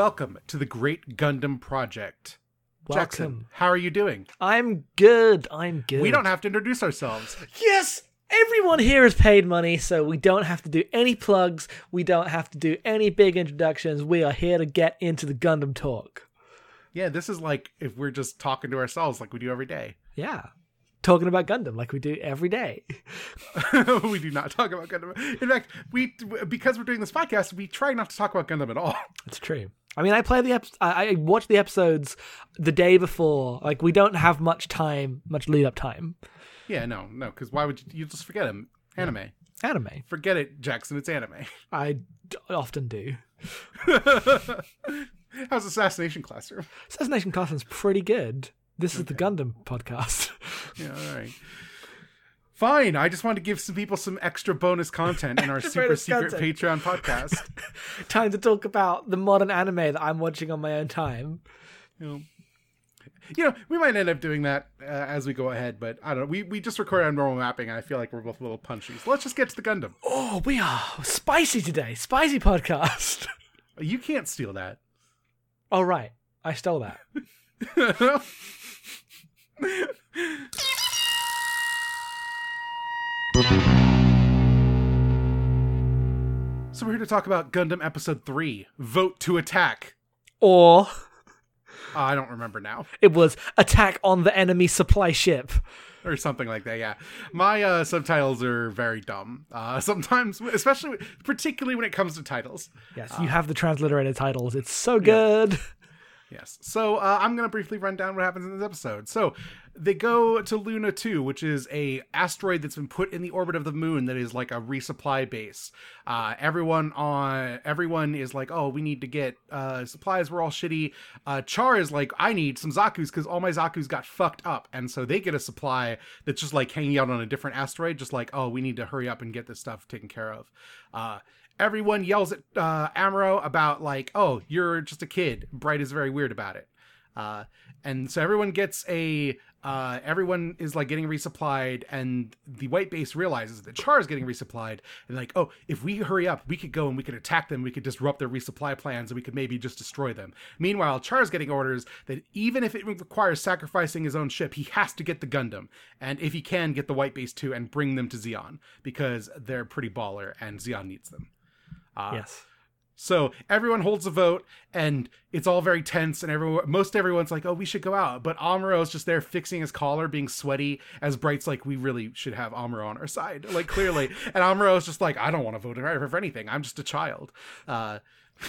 Welcome to the Great Gundam Project. Jackson, how are you doing? I'm good. I'm good. We don't have to introduce ourselves. Yes! Everyone here has paid money, so we don't have to do any plugs. We don't have to do any big introductions. We are here to get into the Gundam talk. Yeah, this is like if we're just talking to ourselves like we do every day. Yeah. Talking about Gundam like we do every day. we do not talk about Gundam. In fact, we because we're doing this podcast, we try not to talk about Gundam at all. That's true. I mean, I play the ep- I, I watch the episodes the day before. Like, we don't have much time, much lead up time. Yeah, no, no, because why would you, you just forget him? Anime. Anime. Forget it, Jackson. It's anime. I d- often do. How's Assassination Classroom? Assassination Classroom's pretty good. This is the Gundam podcast. Yeah, all right. Fine. I just wanted to give some people some extra bonus content in our super secret content. Patreon podcast. time to talk about the modern anime that I'm watching on my own time. you know, you know, we might end up doing that uh, as we go ahead, but I don't know. We we just recorded on normal mapping, and I feel like we're both a little punchy. So let's just get to the Gundam. Oh, we are spicy today. Spicy podcast. You can't steal that. All right, I stole that. We're here to talk about Gundam Episode Three: Vote to Attack. Or Uh, I don't remember now, it was attack on the enemy supply ship. or something like that. Yeah, my uh, subtitles are very dumb. Uh, sometimes, especially, particularly when it comes to titles. Yes, you have the transliterated titles. It's so good. Yes. So uh, I'm going to briefly run down what happens in this episode. So they go to Luna 2, which is a asteroid that's been put in the orbit of the moon that is like a resupply base. Uh, everyone on everyone is like, oh, we need to get uh, supplies. We're all shitty. Uh, Char is like, I need some Zaku's because all my Zaku's got fucked up, and so they get a supply that's just like hanging out on a different asteroid. Just like, oh, we need to hurry up and get this stuff taken care of. Everyone yells at uh, Amuro about like, "Oh, you're just a kid." Bright is very weird about it, uh, and so everyone gets a. Uh, everyone is like getting resupplied, and the white base realizes that Char is getting resupplied, and like, oh, if we hurry up, we could go and we could attack them. We could disrupt their resupply plans, and we could maybe just destroy them. Meanwhile, Char is getting orders that even if it requires sacrificing his own ship, he has to get the Gundam, and if he can, get the white base too, and bring them to Zeon because they're pretty baller, and Zeon needs them. Uh, yes. So everyone holds a vote, and it's all very tense, and everyone, most everyone's like, "Oh, we should go out," but Amuro is just there fixing his collar, being sweaty. As Bright's like, "We really should have Amuro on our side," like clearly, and Amuro is just like, "I don't want to vote for anything. I'm just a child." Uh,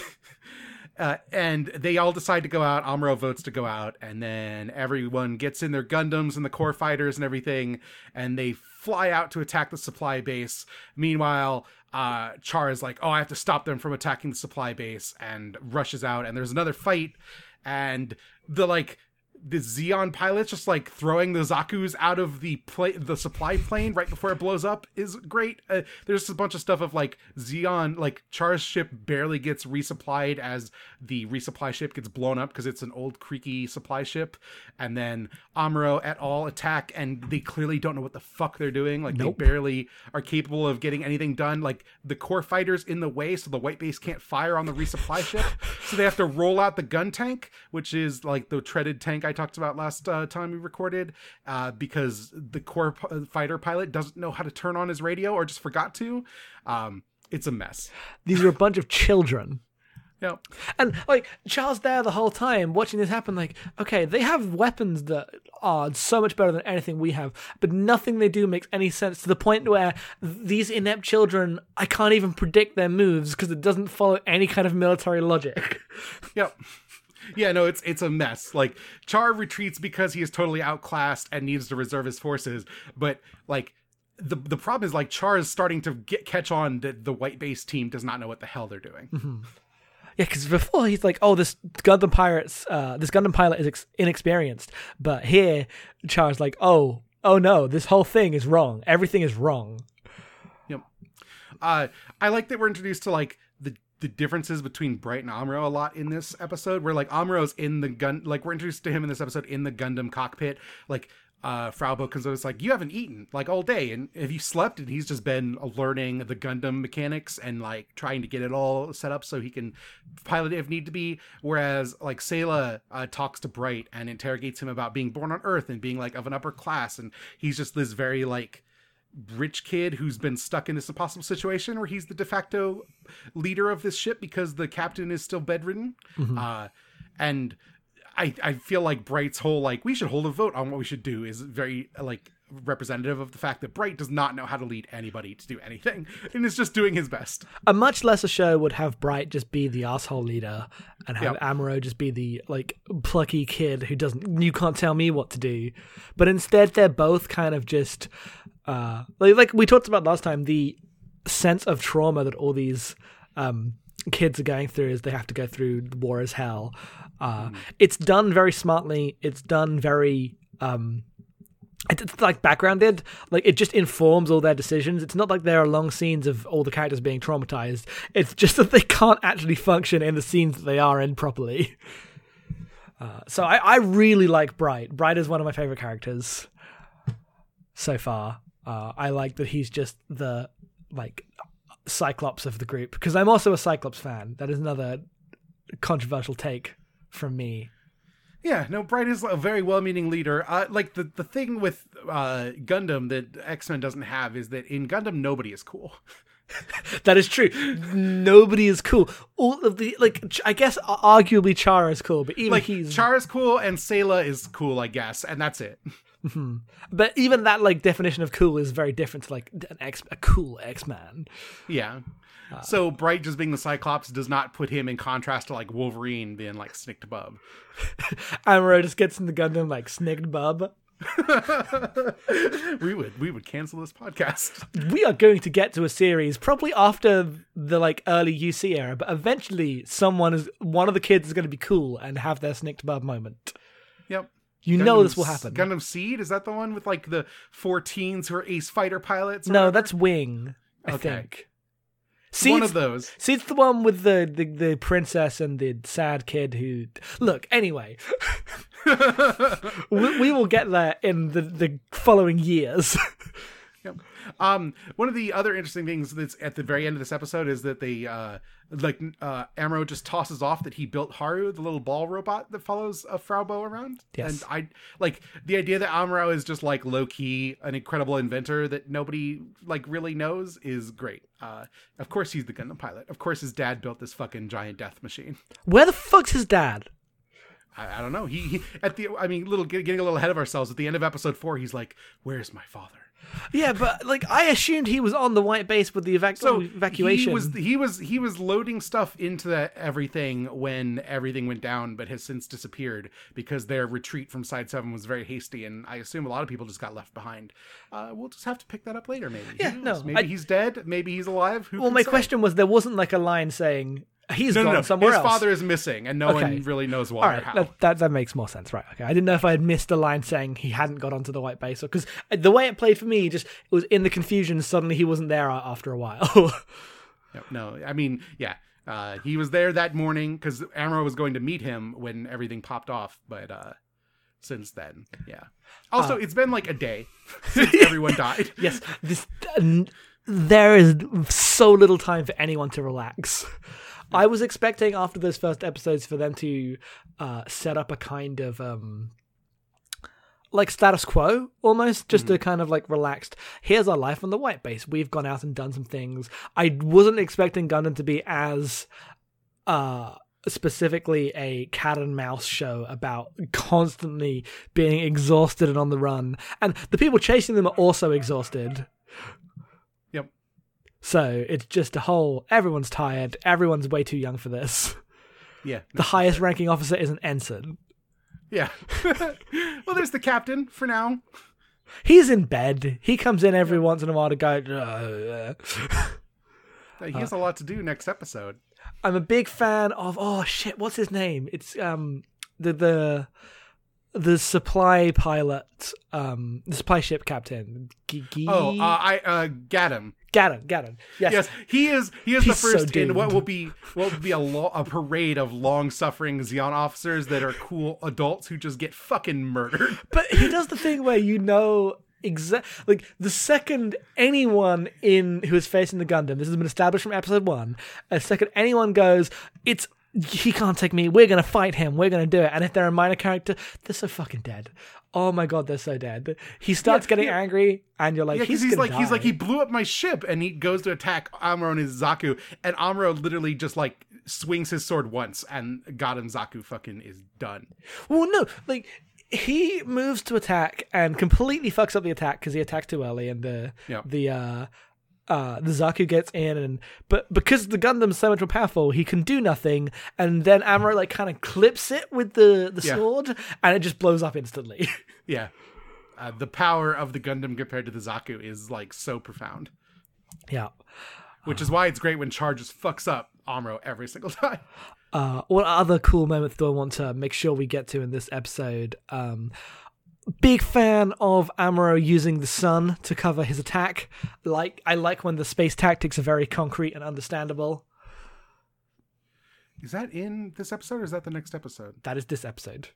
uh, and they all decide to go out. Amuro votes to go out, and then everyone gets in their Gundams and the core fighters and everything, and they fly out to attack the supply base. Meanwhile, uh, Char is like, "Oh, I have to stop them from attacking the supply base," and rushes out. And there's another fight, and the like the Zeon pilots just like throwing the Zaku's out of the pla- the supply plane right before it blows up is great. Uh, there's a bunch of stuff of like Zeon, like Char's ship barely gets resupplied as the resupply ship gets blown up because it's an old creaky supply ship, and then Amuro et al attack and they clearly don't know what the fuck they're doing. Like Nope. they barely are capable of getting anything done. Like the core fighters in the way, so the white base can't fire on the resupply ship. So they have to roll out the gun tank, which is like the treaded tank I talked about last uh, time we recorded, uh, because the core p- fighter pilot doesn't know how to turn on his radio or just forgot to. Um, it's a mess. These are a bunch of children. Yep. And like Char's there the whole time watching this happen, like, okay, they have weapons that are so much better than anything we have, but nothing they do makes any sense to the point where these inept children, I can't even predict their moves because it doesn't follow any kind of military logic. Yep. Yeah, no, it's it's a mess. Like Char retreats because he is totally outclassed and needs to reserve his forces, but like the the problem is like Char is starting to get catch on that the white base team does not know what the hell they're doing. Yeah, because before he's like, "Oh, this Gundam pirates, uh, this Gundam pilot is ex- inexperienced," but here Char's like, "Oh, oh no, this whole thing is wrong. Everything is wrong." Yep. Uh, I like that we're introduced to like the the differences between Bright and Amuro a lot in this episode. Where like Amuro's in the gun, like we're introduced to him in this episode in the Gundam cockpit. Like uh, Fraw Bow comes over, it's like you haven't eaten like all day, and have you slept? And he's just been learning the Gundam mechanics and like trying to get it all set up so he can pilot it if need to be. Whereas like Sayla uh, talks to Bright and interrogates him about being born on Earth and being like of an upper class, and he's just this very like rich kid who's been stuck in this impossible situation where he's the de facto leader of this ship because the captain is still bedridden. Uh, and I, I feel like Bright's whole like we should hold a vote on what we should do is very like representative of the fact that Bright does not know how to lead anybody to do anything and is just doing his best. A much lesser show would have Bright just be the asshole leader and have Yep. Amuro just be the like plucky kid who doesn't you can't tell me what to do. But instead they're both kind of just uh like, like we talked about last time the sense of trauma that all these um kids are going through is they have to go through the war as hell. Uh it's done very smartly. It's done very um it's it's like backgrounded. Like it just informs all their decisions. It's not like there are long scenes of all the characters being traumatized. It's just that they can't actually function in the scenes that they are in properly. Uh, so I, I really like bright. Bright is one of my favorite characters so far uh, i like that he's just the like cyclops of the group because i'm also a cyclops fan that is another controversial take from me Yeah, no, Bright is a very well-meaning leader. Uh, like the the thing with uh, Gundam that X Men doesn't have is that in Gundam nobody is cool. That is true. Nobody is cool. All of the like, I guess arguably Chara is cool, but even Like he's. Char is cool and Sayla is cool, I guess, and that's it. but even that like definition of cool is very different to like an X, a cool X Man. Yeah. Uh, so Bright just being the Cyclops does not put him in contrast to like Wolverine being like Snicked Bub. Amuro just gets in the Gundam like snigged bub. we would we would cancel this podcast. We are going to get to a series probably after the like early UC era, but eventually someone is one of the kids is going to be cool and have their snicked bub moment. Yep. You know this will happen. Gundam Seed is that the one with like the four teens who are ace fighter pilots? no, whatever? that's Wing. I Okay. think. one of those. See, it's the one with the, the, the princess and the sad kid who. Look, anyway. we, we will get there in the, the following years. Yep. Um, one of the other interesting things that's at the very end of this episode is that they uh like uh Amuro just tosses off that he built Haro, the little ball robot that follows a Fraw Bow around. Yes. And I like the idea that Amuro is just like low key an incredible inventor that nobody like really knows is great. Uh of course he's the Gundam pilot. Of course his dad built this fucking giant death machine. Where the fuck's his dad? I, I don't know. He, he at the I mean little getting a little ahead of ourselves at the end of episode 4 he's like, "Where's my father?" Yeah, but like I assumed he was on the white base with the evac- so evacuation. He was he was he was loading stuff into that everything when everything went down, but has since disappeared because their retreat from Side Seven was very hasty, and I assume a lot of people just got left behind. Uh, we'll just have to pick that up later, maybe. Yeah, no, maybe I- he's dead. Maybe he's alive. Who well, my say? question was there wasn't like a line saying he's No, gone no, no. somewhere His else. father is missing, and no Okay. one really knows why All or how. that, that that makes more sense, right? Okay, I didn't know if I had missed a line saying he hadn't got onto the white base, because the way it played for me, just it was in the confusion. Suddenly, he wasn't there after a while. No, no, I mean, yeah. Uh, he was there that morning because Amuro was going to meet him when everything popped off, but uh, since then, yeah. Also, it's been like a day since everyone died. yes, this n- there is so little time for anyone to relax. I was expecting after those first episodes for them to uh, set up a kind of um, like status quo almost just Mm-hmm. a kind of like relaxed here's our life on the white base we've gone out and done some things i wasn't expecting gundam to be as uh specifically a cat and mouse show about constantly being exhausted and on the run and the people chasing them are also exhausted. So it's just a whole everyone's tired everyone's way too young for this Yeah. the highest ranking officer is an ensign Yeah. well, there's the captain for now. He's in bed. He comes in every once in a while to go. "Uh, uh." he has a lot to do next episode. I'm a big fan of. Oh shit! What's his name? It's um the the the supply pilot, um the supply ship captain. G- G- Oh, uh, I uh, Gaddam. Gaddon, Gaddon. Yes. Yes, he is. He is the He's so first in what will be what will be a, lo- a parade of long-suffering Zeon officers that are cool adults who just get fucking murdered. But he does the thing where you know exact like the second anyone in who is facing the Gundam, this has been established from episode one. A second anyone goes, it's he can't take me. We're gonna fight him. We're gonna do it. And if they're a minor character, they're so fucking dead. Oh my god, they're so dead. He starts Yeah, getting yeah. angry, and you're like, Yeah, he's, he's, like he's like he blew up my ship, and he goes to attack Amuro and his Zaku, and Amuro literally just like swings his sword once, and God and Zaku fucking is done. Well, no, like he moves to attack and completely fucks up the attack because he attacks too early, and the Yeah. the uh uh the Zaku gets in, and but because the Gundam's so much more powerful, he can do nothing, and then Amuro like kind of clips it with the the Yeah. sword, and it just blows up instantly. Yeah, uh, the power of the Gundam compared to the Zaku is like so profound, yeah. which is why it's great when Char just fucks up Amuro every single time. Uh, what other cool moments do I want to make sure we get to in this episode? Um, big fan of Amuro using the sun to cover his attack. Like I like when the space tactics are very concrete and understandable. Is that in this episode or is that the next episode? That is this episode.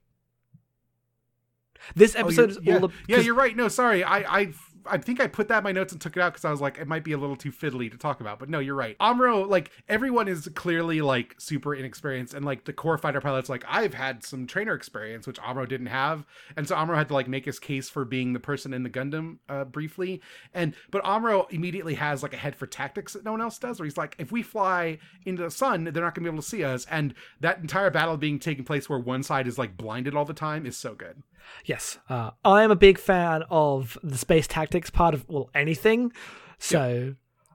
This Oh, episode you're- is yeah, all the yeah, you're right. No, sorry, I, I, I think I put that in my notes and took it out because I was like, it might be a little too fiddly to talk about. But no, you're right. Amuro, like everyone is clearly like super inexperienced, and like the core fighter pilots, like I've had some trainer experience, which Amuro didn't have, and so Amuro had to like make his case for being the person in the Gundam uh, briefly. And but Amuro immediately has like a head for tactics that no one else does, where he's like, if we fly into the sun, they're not gonna be able to see us, and that entire battle being taking place where one side is like blinded all the time is so good. Yes, uh, I am a big fan of the space tactics part of well anything. So,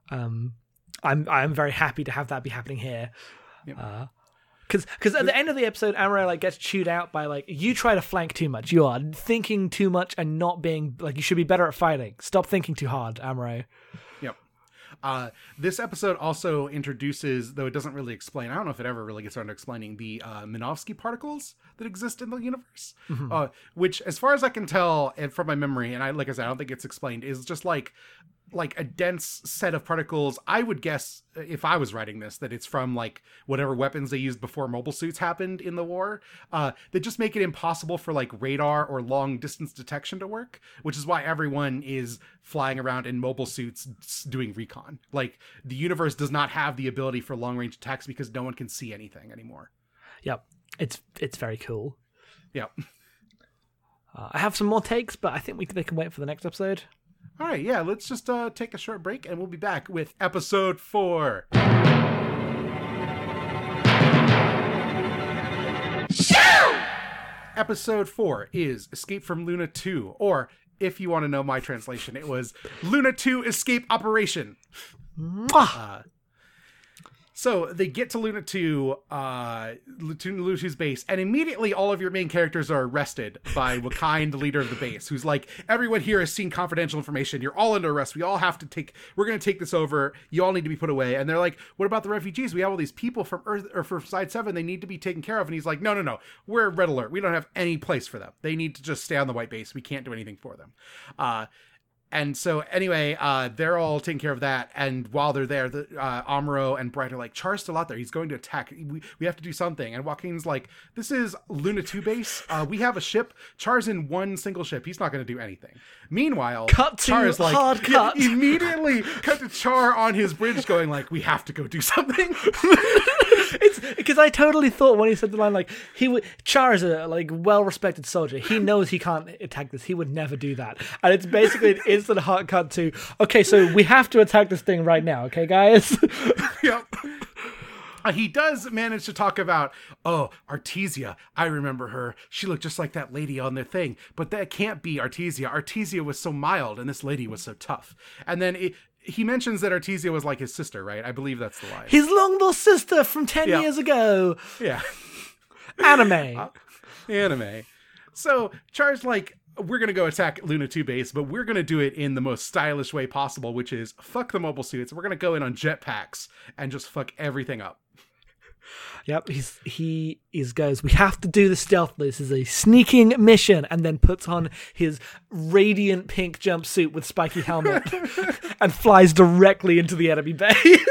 um, I'm I'm very happy to have that be happening here. Yep. because because at the end of the episode, Amuro like gets chewed out by like you try to flank too much. You are thinking too much and not being like you should be better at fighting. Stop thinking too hard, Amuro. Uh, this episode also introduces, though it doesn't really explain, I don't know if it ever really gets around to explaining the uh, Minovsky particles that exist in the universe, uh, which, as far as I can tell, and from my memory, and I like I said, I don't think it's explained, is just like like a dense set of particles. I would guess uh, if I was writing this that it's from like whatever weapons they used before mobile suits happened in the war. Uh, that just make it impossible for like radar or long distance detection to work, which is why everyone is flying around in mobile suits doing recon. Like the universe does not have the ability for long range attacks because no one can see anything anymore. Yep, it's it's very cool. Yep. Uh, I have some more takes, but I think we they can wait for the next episode. All right, yeah, let's just uh, take a short break and we'll be back with episode four. Episode four is Escape from Luna 2, or if you want to know my translation, it was Luna 2 Escape Operation. Mwah! So they get to Luna 2, uh, to Luna 2's base, and immediately all of your main characters are arrested by Wakkein, the leader of the base, who's like, everyone here has seen confidential information. You're all under arrest. We all have to take, we're going to take this over. You all need to be put away. And they're like, what about the refugees? We have all these people from Earth, or from Side 7. They need to be taken care of. And he's like, no, no, no. We're red alert. We don't have any place for them. They need to just stay on the white base. We can't do anything for them. Uh, and so anyway, uh, they're all taking care of that. And while they're there, the uh, Amuro and Bright are like, Char's still out there. He's going to attack. We, we have to do something. And Wakkein's like, this is Luna 2 base. Uh, we have a ship. Char's in one single ship. He's not going to do anything. Meanwhile, Cut to Char is like, hard cut. Yeah, immediately cut to Char on his bridge going like, we have to go do something. it's because I totally thought when he said the line like he would Char is a like well respected soldier. He knows he can't attack this. He would never do that. And it's basically an instant hard cut to okay, so we have to attack this thing right now, okay, guys? yep. Uh, he does manage to talk about, oh, Artesia. I remember her. She looked just like that lady on their thing. But that can't be Artesia. Artesia was so mild, and this lady was so tough. And then it, he mentions that Artesia was like his sister, right? I believe that's the line. His long lost sister from ten Yeah. years ago. yeah. Anime. Uh, anime. So Char's like, we're gonna go attack Luna 2 base, but we're gonna do it in the most stylish way possible, which is fuck the mobile suits. We're gonna go in on jetpacks and just fuck everything up. Yep, he's he is goes. We have to do the stealthily. This is a sneaking mission, and then puts on his radiant pink jumpsuit with spiky helmet and flies directly into the enemy base.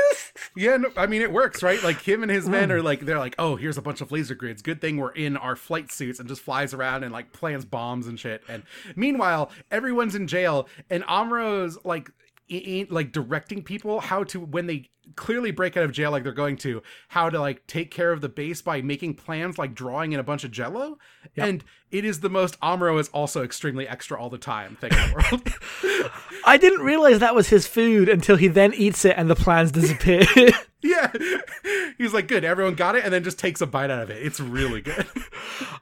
Yeah, no, I mean it works, right? Like him and his men mm. are like they're like, oh, here's a bunch of laser grids. Good thing we're in our flight suits and just flies around and like plants bombs and shit. And meanwhile, everyone's in jail, and Amuro's like i- i- like directing people how to when they clearly break out of jail like they're going to how to like take care of the base by making plans like drawing in a bunch of jello. And it is the most amuro is also extremely extra all the time thing in the world. I didn't realize that was his food until he then eats it and the plans disappear. yeah. He's like good everyone got it and then just takes a bite out of it. It's really good.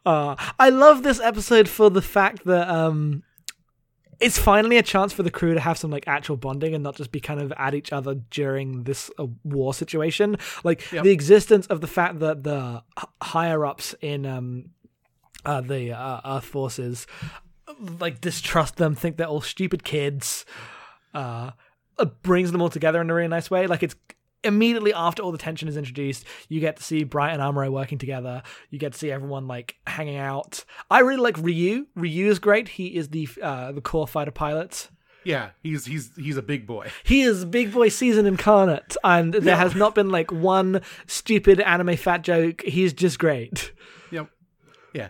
Uh, I love this episode for the fact that um, it's finally a chance for the crew to have some like actual bonding and not just be kind of at each other during this uh, war situation. Like Yep. the existence of the fact that the h- higher ups in um, uh, the uh, Earth forces like distrust them, think they're all stupid kids. Uh, brings them all together in a really nice way. Like it's immediately after all the tension is introduced, you get to see Bright and Amuro working together. You get to see everyone like hanging out. I really like Ryu. Ryu is great. He is the uh, the core fighter pilot. yeah he's he's he's a big boy He is big boy season incarnate, and there has not been like one stupid anime fat joke. He's just great. Yep. Yeah.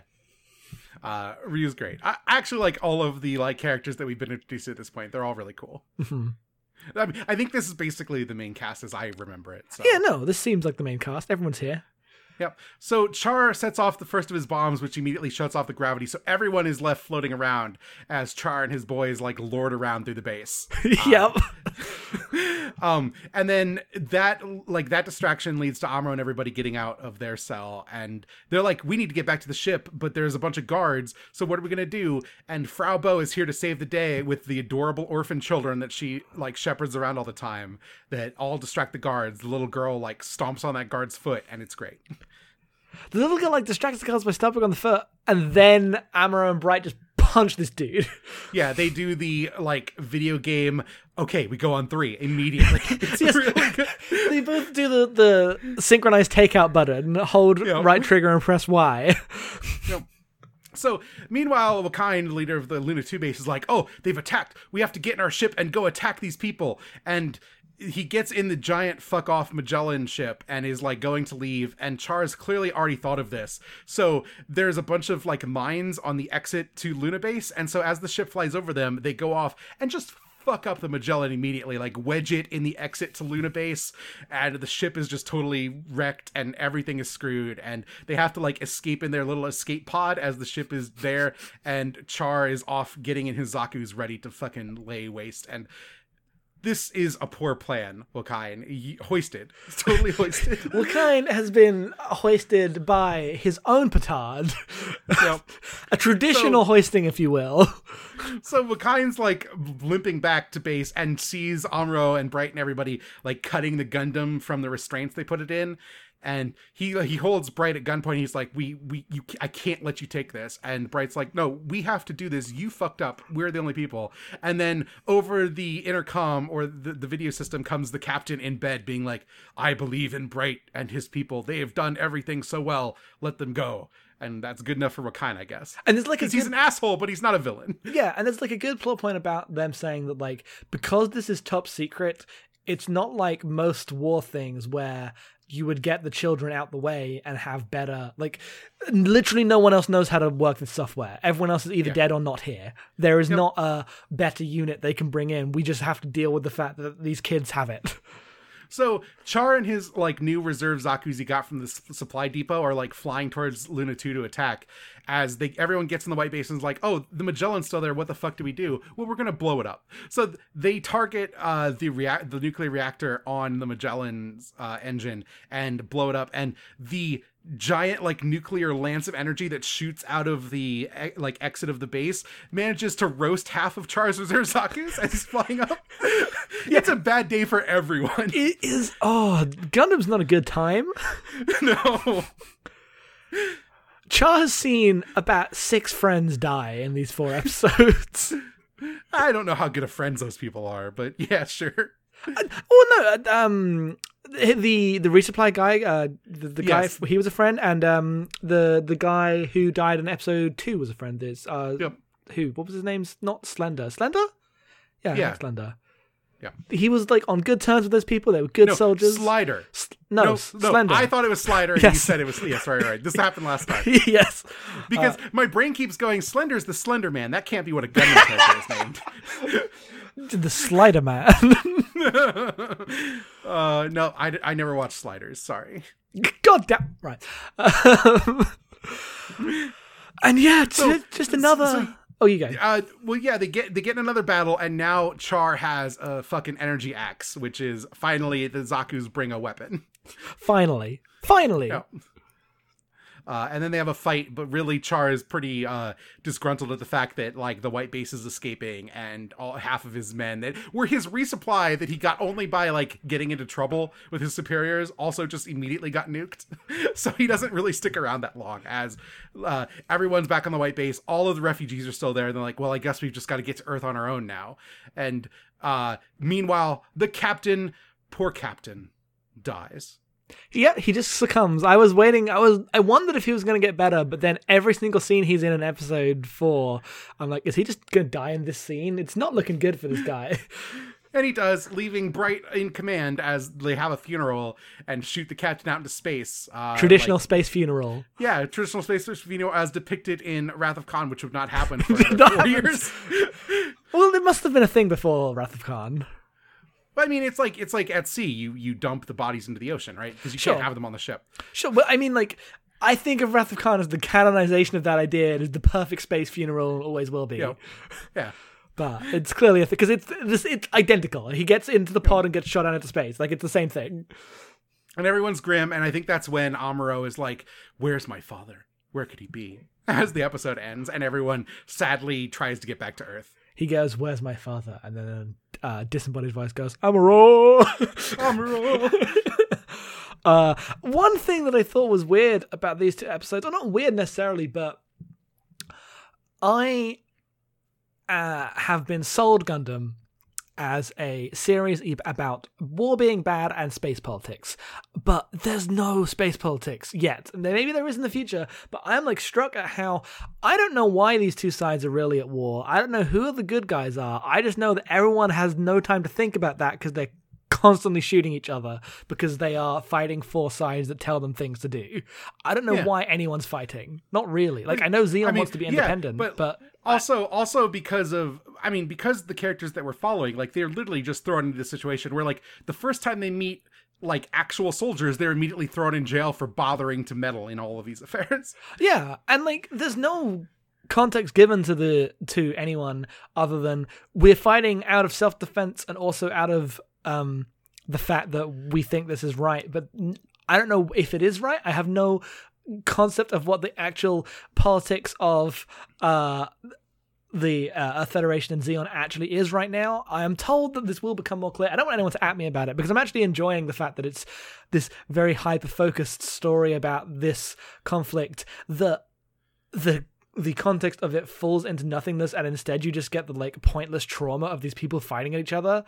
Uh, Ryu's great. I I actually like all of the like characters that we've been introduced to at this point. They're all really cool. I, mean, I think this is basically the main cast as I remember it. So. Yeah, no, this seems like the main cast. Everyone's here. Yep. So Char sets off the first of his bombs, which immediately shuts off the gravity. So everyone is left floating around as Char and his boys like lord around through the base. yep. um Um, and then that like that distraction leads to amuro and everybody getting out of their cell and they're like we need to get back to the ship but there's a bunch of guards so what are we gonna do? And fraw bow is here to save the day with the adorable orphan children that she like shepherds around all the time that all distract the guards. The little girl like stomps on that guard's foot and it's great. The little girl like distracts the guards by stomping on the foot, and then Amuro and Bright just punch this dude. yeah they do the like video game okay we go on three immediately Yes. really they both do the, the synchronized takeout button, hold Yeah. right trigger and press Y. So, meanwhile, Wakkein, leader of the Luna 2 base, is like, oh, they've attacked. We have to get in our ship and go attack these people. And he gets in the giant fuck off Magellan ship and is like going to leave. And Char's clearly already thought of this. So, there's a bunch of like mines on the exit to Luna base. And so, as the ship flies over them, they go off and just fuck up the Magellan immediately, like wedge it in the exit to Luna base, and the ship is just totally wrecked and everything is screwed, and they have to like escape in their little escape pod as the ship is there, and Char is off getting in his Zaku's ready to fucking lay waste, and this is a poor plan, Wakkein. He- Hoisted. It's totally hoisted. Wakkein has been hoisted by his own petard. Yep. A traditional hoisting, if you will. So Wakkein's like limping back to base and sees Amuro and Bright and everybody like cutting the Gundam from the restraints they put it in. And he he holds Bright at gunpoint. He's like, "We we you I can't let you take this." And Bright's like, "No, we have to do this. You fucked up. We're the only people." And then over the intercom or the, the video system comes the captain in bed, being like, "I believe in Bright and his people. They have done everything so well. Let them go." And that's good enough for Wakkein, I guess. And it's like a Because he's an asshole, but he's not a villain. Yeah, and there's like a good plot point about them saying that like because this is top secret, it's not like most war things where you would get the children out the way and have better like literally no one else knows how to work this software. Everyone else is either Yeah. dead or not here. There is not a better unit they can bring in. We just have to deal with the fact that these kids have it. So Char and his like new reserve Zaku's he got from the supply depot are like flying towards Luna 2 to attack. As they everyone gets in the white is like, oh, the Magellan's still there. What the fuck do we do? Well, we're gonna blow it up. So th- they target uh, the react the nuclear reactor on the Magellan's uh, engine and blow it up. And the giant like nuclear lance of energy that shoots out of the like exit of the base manages to roast half of Char's reserve Zaku's as he's flying up. yeah. it's a bad day for everyone. It is oh Gundam's not a good time. no. Char has seen about six friends die in these four episodes. I don't know how good of friends those people are, but yeah, sure. Oh no, uh, um, the the resupply guy, uh, the, the guy Yes. he was a friend, and um, the the guy who died in episode two was a friend. Is uh, Yep. who? What was his name? Not Slender. Slender. Yeah, Yeah. Slender. Yeah. He was like on good terms with those people. They were good No, soldiers. Slider. S- no, No, S- no, Slender. I thought it was Slider, and you said it was. Yes, right, right. This happened last time yes. because my brain keeps going. Slender's the Slender Man. That can't be what a Gundam character is named. The Slider Man. uh, no, I, I never watched Sliders. Sorry. God damn. Right. Um, and yeah, ju- just another. so- oh, you go. Uh, well, yeah, they get they get in another battle, and now Char has a fucking energy axe, which is finally the Zaku's bring a weapon. Finally. Finally. Uh, and then they have a fight, but really Char is pretty uh, disgruntled at the fact that like the white base is escaping, and all half of his men that were his resupply that he got only by like getting into trouble with his superiors also just immediately got nuked. so he doesn't really stick around that long. As uh, everyone's back on the white base, all of the refugees are still there. And they're like, well, I guess we've just got to get to Earth on our own now. And uh, meanwhile, the captain, poor captain, dies. Yeah, he just succumbs. I was waiting. I was. I wondered if he was going to get better, but then every single scene he's in in episode four, I'm like, is he just going to die in this scene? It's not looking good for this guy. And he does, leaving Bright in command as they have a funeral and shoot the captain out into space. Uh, Traditional like- space funeral. yeah, traditional space funeral as depicted in Wrath of Khan, which would not happen for years. Well, it must have been a thing before Wrath of Khan. But I mean, it's like it's like at sea, you you dump the bodies into the ocean, right? Because you Sure. can't have them on the ship. Sure, but I mean, like, I think of Wrath of Khan as the canonization of that idea. It is the perfect space funeral, always will be. Know? Yeah. But it's clearly a thing because it's this it's identical. He gets into the pod and gets shot out into space. Like it's the same thing. And everyone's grim, and I think that's when Amuro is like, "Where's my father? Where could he be?" As the episode ends, and everyone sadly tries to get back to Earth. He goes, "Where's my father?" And then a uh, disembodied voice goes, "I'm a raw." Amuro. uh, one thing that I thought was weird about these two episodes, or not weird necessarily, but I uh, have been sold Gundam as a series about war being bad and space politics, but there's no space politics yet. Maybe there is in the future, but I'm like struck at how I don't know why these two sides are really at war. I don't know who the good guys are. I just know that everyone has no time to think about that because they're constantly shooting each other because they are fighting for sides that tell them things to do. I don't know Yeah. why anyone's fighting. Not really. Like I know Zeon I mean, wants to be yeah, independent, but- but also also because of i mean because the characters that we're following like they're literally just thrown into this situation where like the first time they meet like actual soldiers they're immediately thrown in jail for bothering to meddle in all of these affairs Yeah, and like there's no context given to the to anyone other than we're fighting out of self-defense and also out of um the fact that we think this is right, but I don't know if it is right. I have no concept of what the actual politics of uh the uh, Earth Federation and Zeon actually is right now. I am told that this will become more clear. I don't want anyone to at me about it because I'm actually enjoying the fact that it's this very hyper focused story about this conflict that the the context of it falls into nothingness and instead you just get the like pointless trauma of these people fighting at each other.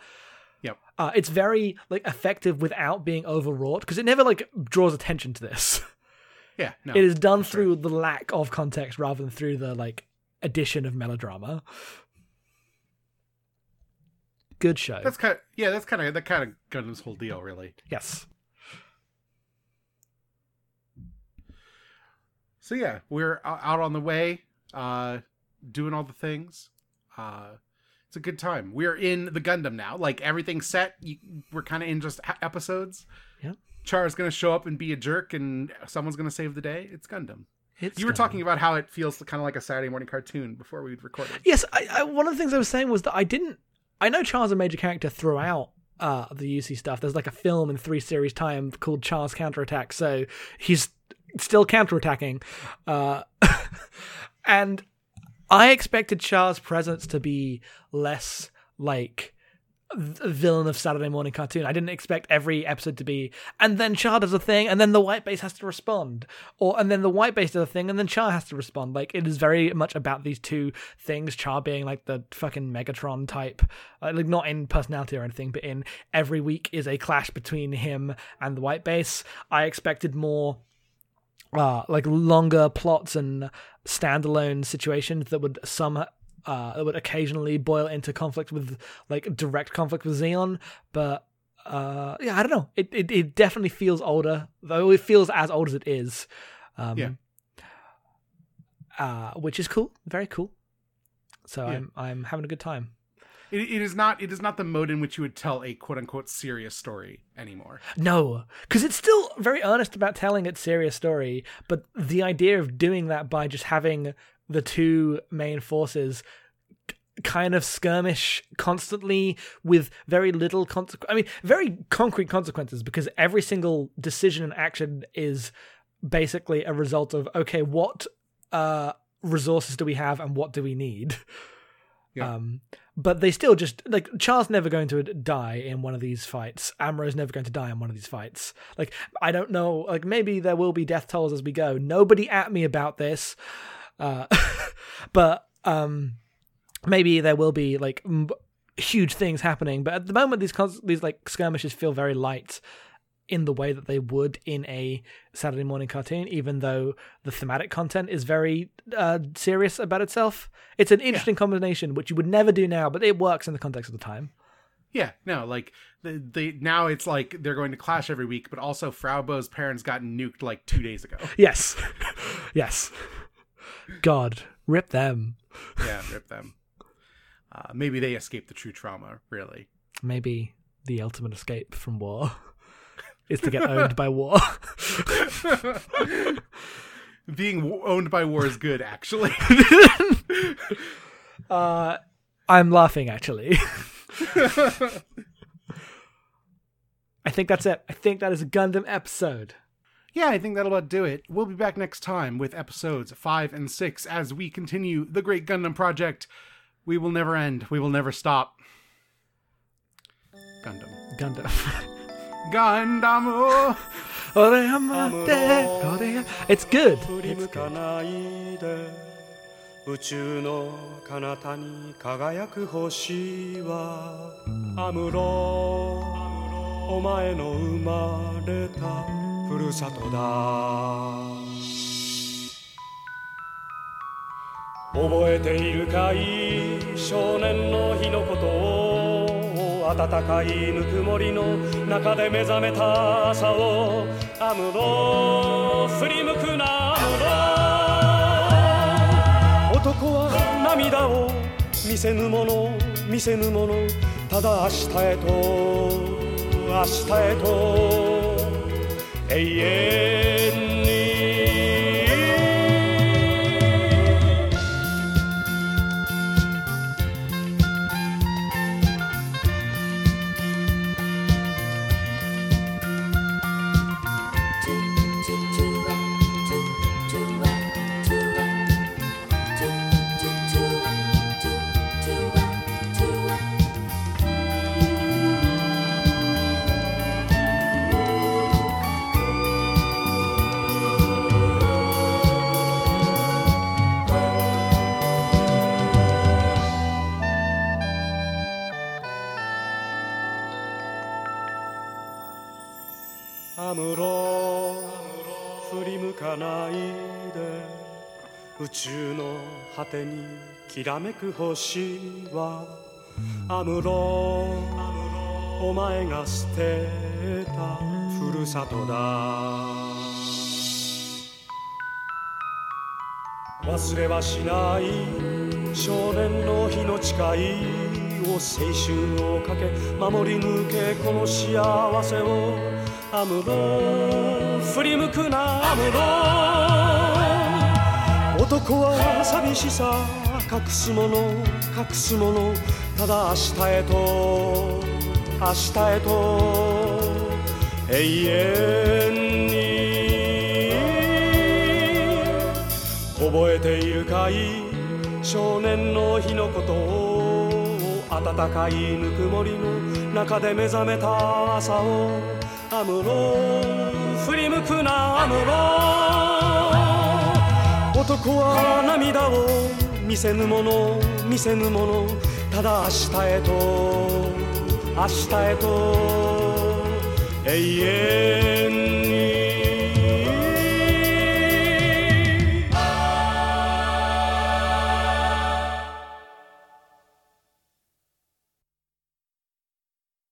Yep. Uh, it's very like effective without being overwrought because it never like draws attention to this. yeah no it is done through the lack of context rather than through the like addition of melodrama. Good show. that's kind of yeah that's kind of that kind of gundam's whole deal really yes. so yeah we're out on the way uh doing all the things uh it's a good time we're in the gundam now like everything's set you, we're kind of in just episodes Yep. char's gonna show up and be a jerk and someone's gonna save the day it's gundam It's you were good. talking about how it feels kind of like a saturday morning cartoon before we'd recorded Yes, I, I, one of the things I was saying was that I didn't. I know Char's a major character throughout uh, the UC stuff. There's like a film in three series time called Char's Counterattack, so he's still counterattacking. Uh, and I expected Char's presence to be less like villain of Saturday morning cartoon. I didn't expect every episode to be, and then Char does a thing, and then the white base has to respond, or and then the white base does a thing, and then Char has to respond. Like it is very much about these two things. Char being like the fucking Megatron type, uh, like not in personality or anything, but in every week is a clash between him and the white base. I expected more uh, like longer plots and standalone situations that would some uh, that would occasionally boil into conflict with like direct conflict with Zeon, but uh, yeah, I don't know. It, it it definitely feels older, though it feels as old as it is. Um, Yeah. Uh, which is cool, very cool. So Yeah. I'm I'm having a good time. It, it is not. It is not the mode in which you would tell a quote unquote serious story anymore. No, because it's still very earnest about telling its serious story, but the idea of doing that by just having the two main forces kind of skirmish constantly with very little consequence. I mean, very concrete consequences because every single decision and action is basically a result of okay, what uh, resources do we have and what do we need? Yeah. Um, but they still just like Char's never going to die in one of these fights. Amuro's never going to die in one of these fights. Like I don't know. Like maybe there will be death tolls as we go. Nobody at me about this. Uh, but um, maybe there will be like m- huge things happening. But at the moment, these cons- these like skirmishes feel very light in the way that they would in a Saturday morning cartoon, even though the thematic content is very uh, serious about itself. It's an interesting combination, which you would never do now, but it works in the context of the time. Yeah, no, like they, they now it's like they're going to clash every week, but also Fraw Bow's parents got nuked like two days ago. Yes. yes. God, rip them. Yeah, rip them. Uh, maybe they escaped the true trauma. Really, Maybe the ultimate escape from war is to get owned by war. being owned by war is good. Actually, Uh, I'm laughing actually. I think that's it. I think that is a Gundam episode. yeah, I think that'll about do it. We'll be back next time with episodes five and six as we continue the Great Gundam Project. We will never end. We will never stop. Gundam. Gundam. Gundam. It's good. 振り向かないで宇宙の彼方に輝く星はアムロお前の生まれたふるさとだ。覚えているかい？少年の日のことを暖かいぬくもりの中で目覚めた朝をアムロ振り向くなアムロ。男は涙を見せぬもの見せぬものただ明日へと明日へと永遠にきらめく星はアムロお前が捨てたふるさとだ。忘れはしない少年の日の誓いを青春をかけ守り抜けこの幸せを。アムロ振り向くなアムロ。男は寂しさ隠すもの隠すものただ明日へと明日へと永遠に。覚えているかい少年の日のことを暖かいぬくもりの中で目覚めた朝をアムロ振り向くなアムロ。男は涙を見せぬもの見せぬものただ明日へと明日へと永遠